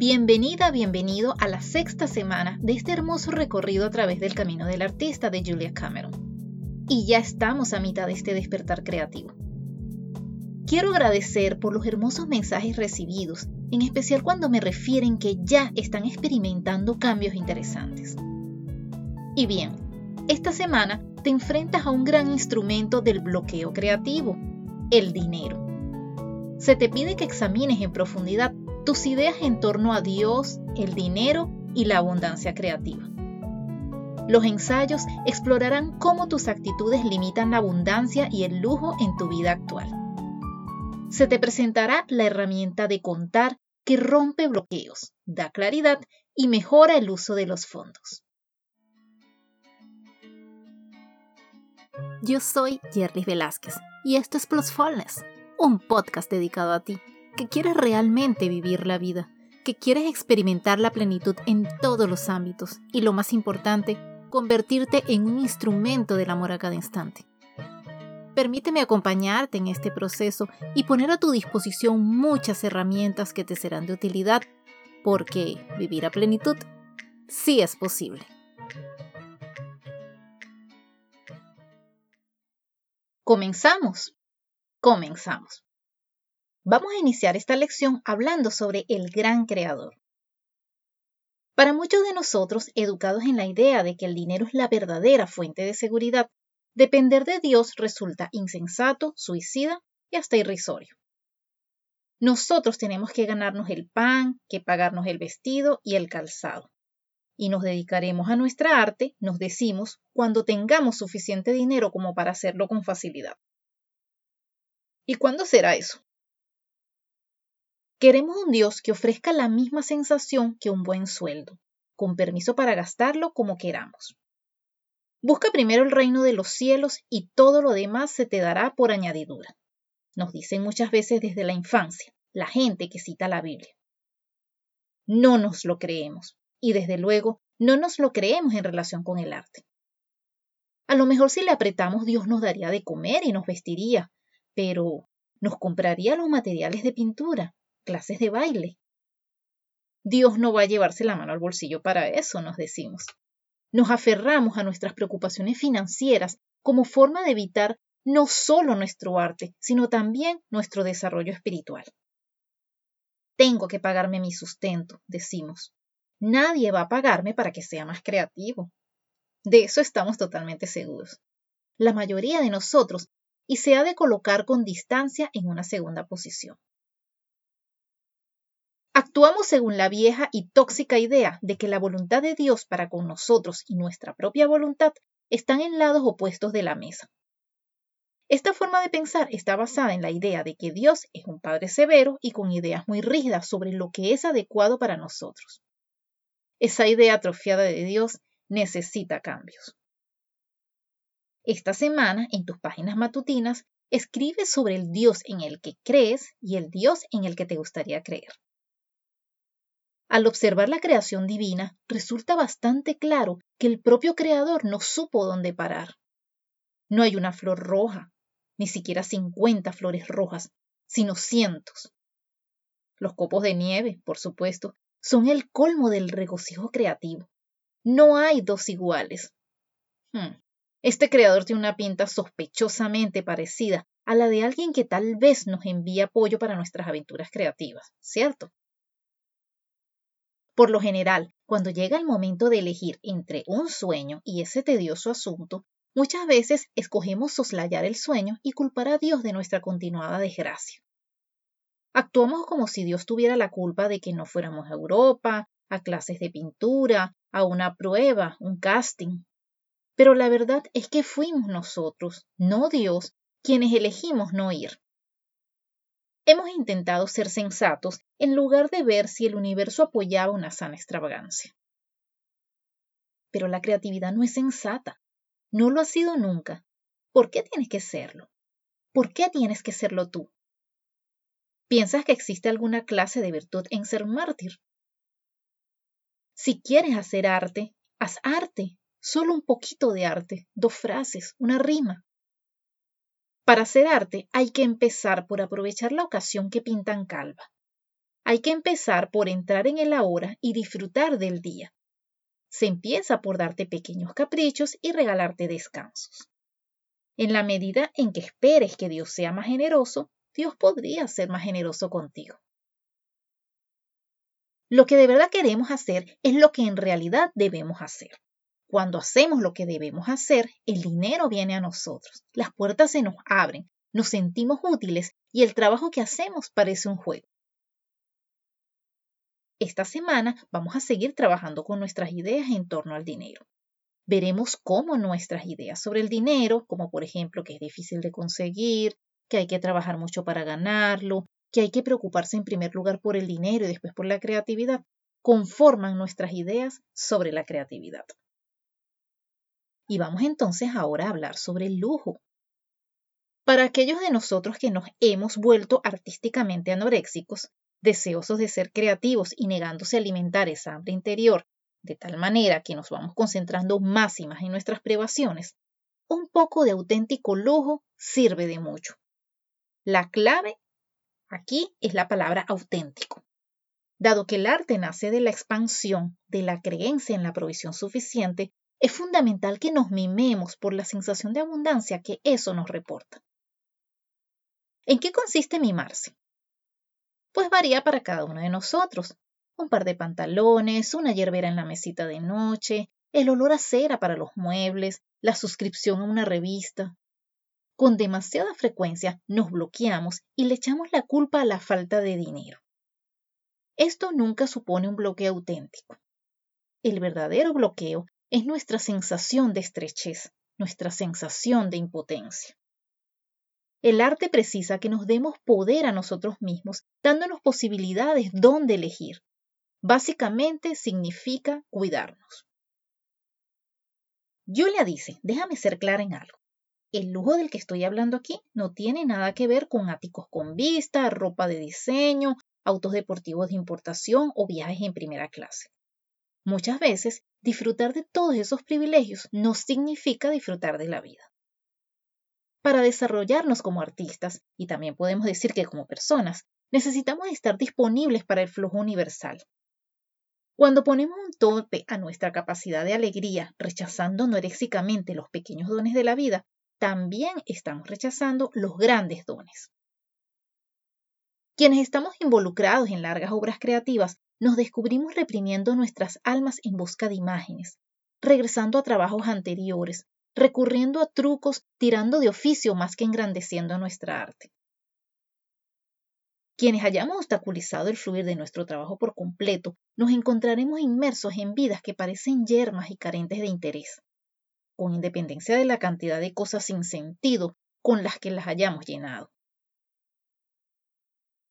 Bienvenida, bienvenido a la sexta semana de este hermoso recorrido a través del camino del artista de Julia Cameron. Y ya estamos a mitad de este despertar creativo. Quiero agradecer por los hermosos mensajes recibidos, en especial cuando me refieren que ya están experimentando cambios interesantes. Y bien, esta semana te enfrentas a un gran instrumento del bloqueo creativo, el dinero. Se te pide que examines en profundidad tus ideas en torno a Dios, el dinero y la abundancia creativa. Los ensayos explorarán cómo tus actitudes limitan la abundancia y el lujo en tu vida actual. Se te presentará la herramienta de contar que rompe bloqueos, da claridad y mejora el uso de los fondos. Yo soy Jerry Velázquez y esto es Plusfulness, un podcast dedicado a ti que quieres realmente vivir la vida, que quieres experimentar la plenitud en todos los ámbitos y lo más importante, convertirte en un instrumento del amor a cada instante. Permíteme acompañarte en este proceso y poner a tu disposición muchas herramientas que te serán de utilidad, porque vivir a plenitud sí es posible. Comenzamos. Comenzamos. Vamos a iniciar esta lección hablando sobre el gran creador. Para muchos de nosotros, educados en la idea de que el dinero es la verdadera fuente de seguridad, depender de Dios resulta insensato, suicida y hasta irrisorio. Nosotros tenemos que ganarnos el pan, que pagarnos el vestido y el calzado. Y nos dedicaremos a nuestra arte, nos decimos, cuando tengamos suficiente dinero como para hacerlo con facilidad. ¿Y cuándo será eso? Queremos un Dios que ofrezca la misma sensación que un buen sueldo, con permiso para gastarlo como queramos. Busca primero el reino de los cielos y todo lo demás se te dará por añadidura. Nos dicen muchas veces desde la infancia, la gente que cita la Biblia. No nos lo creemos, y desde luego no nos lo creemos en relación con el arte. A lo mejor si le apretamos Dios nos daría de comer y nos vestiría, pero nos compraría los materiales de pintura, clases de baile. Dios no va a llevarse la mano al bolsillo para eso, nos decimos. Nos aferramos a nuestras preocupaciones financieras como forma de evitar no solo nuestro arte, sino también nuestro desarrollo espiritual. Tengo que pagarme mi sustento, decimos. Nadie va a pagarme para que sea más creativo. De eso estamos totalmente seguros. La mayoría de nosotros, y se ha de colocar con distancia en una segunda posición. Actuamos según la vieja y tóxica idea de que la voluntad de Dios para con nosotros y nuestra propia voluntad están en lados opuestos de la mesa. Esta forma de pensar está basada en la idea de que Dios es un Padre severo y con ideas muy rígidas sobre lo que es adecuado para nosotros. Esa idea atrofiada de Dios necesita cambios. Esta semana, en tus páginas matutinas, escribe sobre el Dios en el que crees y el Dios en el que te gustaría creer. Al observar la creación divina, resulta bastante claro que el propio Creador no supo dónde parar. No hay una flor roja, ni siquiera cincuenta flores rojas, sino cientos. Los copos de nieve, por supuesto, son el colmo del regocijo creativo. No hay dos iguales. Hmm. Este creador tiene una pinta sospechosamente parecida a la de alguien que tal vez nos envía apoyo para nuestras aventuras creativas, ¿cierto? Por lo general, cuando llega el momento de elegir entre un sueño y ese tedioso asunto, muchas veces escogemos soslayar el sueño y culpar a Dios de nuestra continuada desgracia. Actuamos como si Dios tuviera la culpa de que no fuéramos a Europa, a clases de pintura, a una prueba, un casting. Pero la verdad es que fuimos nosotros, no Dios, quienes elegimos no ir. Hemos intentado ser sensatos en lugar de ver si el universo apoyaba una sana extravagancia. Pero la creatividad no es sensata. No lo ha sido nunca. ¿Por qué tienes que serlo? ¿Por qué tienes que serlo tú? ¿Piensas que existe alguna clase de virtud en ser mártir? Si quieres hacer arte, haz arte, solo un poquito de arte, dos frases, una rima. Para hacer arte hay que empezar por aprovechar la ocasión que pintan calva. hay que empezar por entrar en el ahora y disfrutar del día. Se empieza por darte pequeños caprichos y regalarte descansos. En la medida en que esperes que Dios sea más generoso, Dios podría ser más generoso contigo. Lo que de verdad queremos hacer es lo que en realidad debemos hacer. Cuando hacemos lo que debemos hacer, el dinero viene a nosotros, las puertas se nos abren, nos sentimos útiles y el trabajo que hacemos parece un juego. Esta semana vamos a seguir trabajando con nuestras ideas en torno al dinero. Veremos cómo nuestras ideas sobre el dinero, como por ejemplo que es difícil de conseguir, que hay que trabajar mucho para ganarlo, que hay que preocuparse en primer lugar por el dinero y después por la creatividad, conforman nuestras ideas sobre la creatividad. Y vamos entonces ahora a hablar sobre el lujo. Para aquellos de nosotros que nos hemos vuelto artísticamente anoréxicos, deseosos de ser creativos y negándose a alimentar esa hambre interior, de tal manera que nos vamos concentrando más y más en nuestras privaciones, un poco de auténtico lujo sirve de mucho. La clave aquí es la palabra auténtico. Dado que el arte nace de la expansión de la creencia en la provisión suficiente, es fundamental que nos mimemos por la sensación de abundancia que eso nos reporta. ¿En qué consiste mimarse? Pues varía para cada uno de nosotros. Un par de pantalones, una hierbera en la mesita de noche, el olor a cera para los muebles, la suscripción a una revista. Con demasiada frecuencia nos bloqueamos y le echamos la culpa a la falta de dinero. Esto nunca supone un bloqueo auténtico. El verdadero bloqueo es nuestra sensación de estrechez, nuestra sensación de impotencia. El arte precisa que nos demos poder a nosotros mismos, dándonos posibilidades donde elegir. Básicamente significa cuidarnos. Julia dice, déjame ser clara en algo. El lujo del que estoy hablando aquí no tiene nada que ver con áticos con vista, ropa de diseño, autos deportivos de importación o viajes en primera clase. Muchas veces, disfrutar de todos esos privilegios no significa disfrutar de la vida. Para desarrollarnos como artistas, y también podemos decir que como personas, necesitamos estar disponibles para el flujo universal. Cuando ponemos un tope a nuestra capacidad de alegría, rechazando anorexicamente los pequeños dones de la vida, también estamos rechazando los grandes dones. Quienes estamos involucrados en largas obras creativas nos descubrimos reprimiendo nuestras almas en busca de imágenes, regresando a trabajos anteriores, recurriendo a trucos, tirando de oficio más que engrandeciendo nuestra arte. Quienes hayamos obstaculizado el fluir de nuestro trabajo por completo, nos encontraremos inmersos en vidas que parecen yermas y carentes de interés, con independencia de la cantidad de cosas sin sentido con las que las hayamos llenado.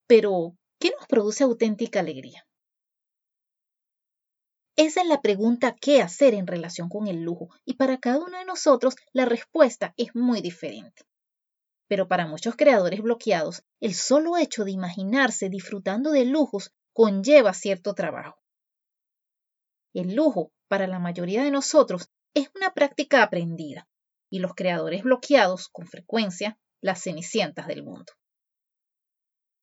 Pero, ¿qué nos produce auténtica alegría? Esa es la pregunta qué hacer en relación con el lujo y para cada uno de nosotros la respuesta es muy diferente. Pero para muchos creadores bloqueados, el solo hecho de imaginarse disfrutando de lujos conlleva cierto trabajo. El lujo, para la mayoría de nosotros, es una práctica aprendida, y los creadores bloqueados, con frecuencia, las cenicientas del mundo.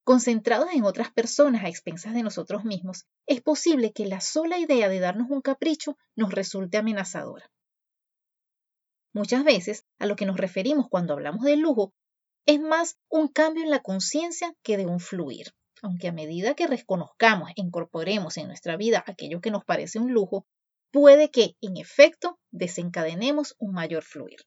Concentrados en otras personas a expensas de nosotros mismos, es posible que la sola idea de darnos un capricho nos resulte amenazadora. Muchas veces, a lo que nos referimos cuando hablamos de lujo es más un cambio en la conciencia que de un fluir. Aunque a medida que reconozcamos e incorporemos en nuestra vida aquello que nos parece un lujo, puede que, en efecto, desencadenemos un mayor fluir.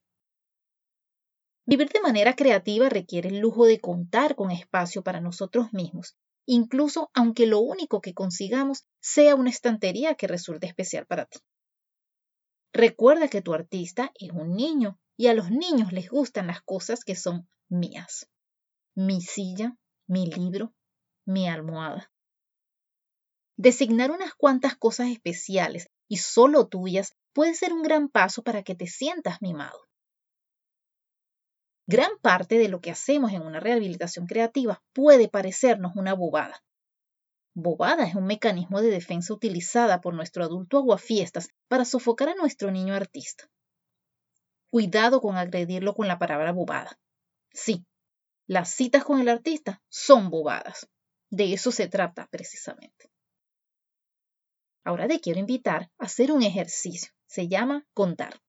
Vivir de manera creativa requiere el lujo de contar con espacio para nosotros mismos, incluso aunque lo único que consigamos sea una estantería que resulte especial para ti. Recuerda que tu artista es un niño y a los niños les gustan las cosas que son mías. Mi silla, mi libro, mi almohada. Designar unas cuantas cosas especiales y solo tuyas puede ser un gran paso para que te sientas mimado. Gran parte de lo que hacemos en una rehabilitación creativa puede parecernos una bobada. Bobada es un mecanismo de defensa utilizada por nuestro adulto aguafiestas para sofocar a nuestro niño artista. Cuidado con agredirlo con la palabra bobada. Sí, las citas con el artista son bobadas. De eso se trata precisamente. Ahora te quiero invitar a hacer un ejercicio. Se llama contar.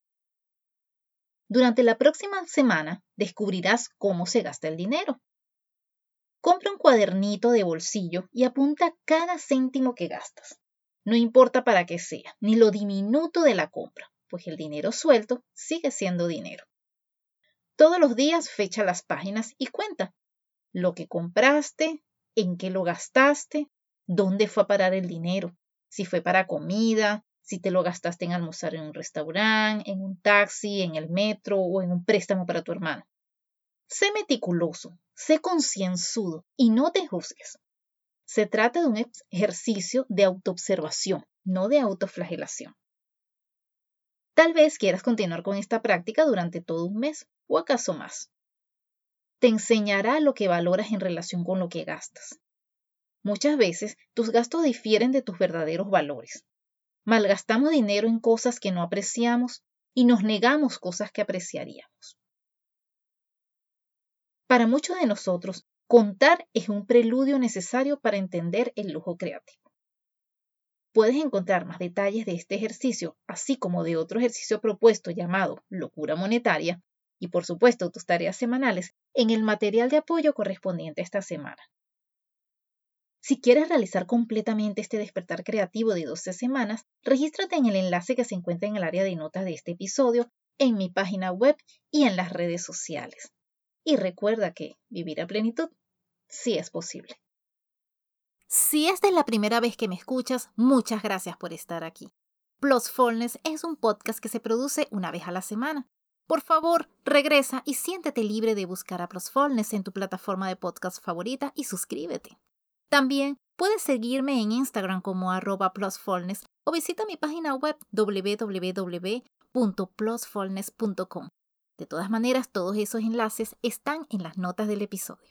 Durante la próxima semana descubrirás cómo se gasta el dinero. Compra un cuadernito de bolsillo y apunta cada céntimo que gastas. No importa para qué sea, ni lo diminuto de la compra, pues el dinero suelto sigue siendo dinero. Todos los días fecha las páginas y cuenta lo que compraste, en qué lo gastaste, dónde fue a parar el dinero, si fue para comida, si te lo gastaste en almorzar en un restaurante, en un taxi, en el metro o en un préstamo para tu hermano. Sé meticuloso, sé concienzudo y no te juzgues. Se trata de un ejercicio de autoobservación, no de autoflagelación. Tal vez quieras continuar con esta práctica durante todo un mes o acaso más. Te enseñará lo que valoras en relación con lo que gastas. Muchas veces tus gastos difieren de tus verdaderos valores. Malgastamos dinero en cosas que no apreciamos y nos negamos cosas que apreciaríamos. Para muchos de nosotros, contar es un preludio necesario para entender el lujo creativo. Puedes encontrar más detalles de este ejercicio, así como de otro ejercicio propuesto llamado locura monetaria, y por supuesto tus tareas semanales, en el material de apoyo correspondiente a esta semana. Si quieres realizar completamente este despertar creativo de 12 semanas, regístrate en el enlace que se encuentra en el área de notas de este episodio, en mi página web y en las redes sociales. Y recuerda que vivir a plenitud sí es posible. Si esta es la primera vez que me escuchas, muchas gracias por estar aquí. Plusfulness es un podcast que se produce una vez a la semana. Por favor, regresa y siéntete libre de buscar a Plusfulness en tu plataforma de podcast favorita y suscríbete. También puedes seguirme en Instagram como arroba plusfulness o visita mi página web www.plusfulness.com. De todas maneras, todos esos enlaces están en las notas del episodio.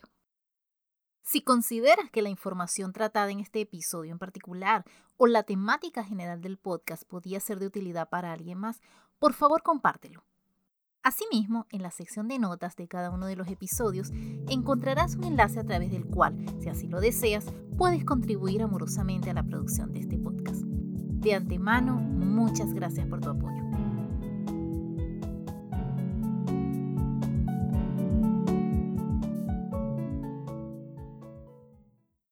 Si consideras que la información tratada en este episodio en particular o la temática general del podcast podía ser de utilidad para alguien más, por favor compártelo. Asimismo, en la sección de notas de cada uno de los episodios encontrarás un enlace a través del cual, si así lo deseas, puedes contribuir amorosamente a la producción de este podcast. De antemano, muchas gracias por tu apoyo.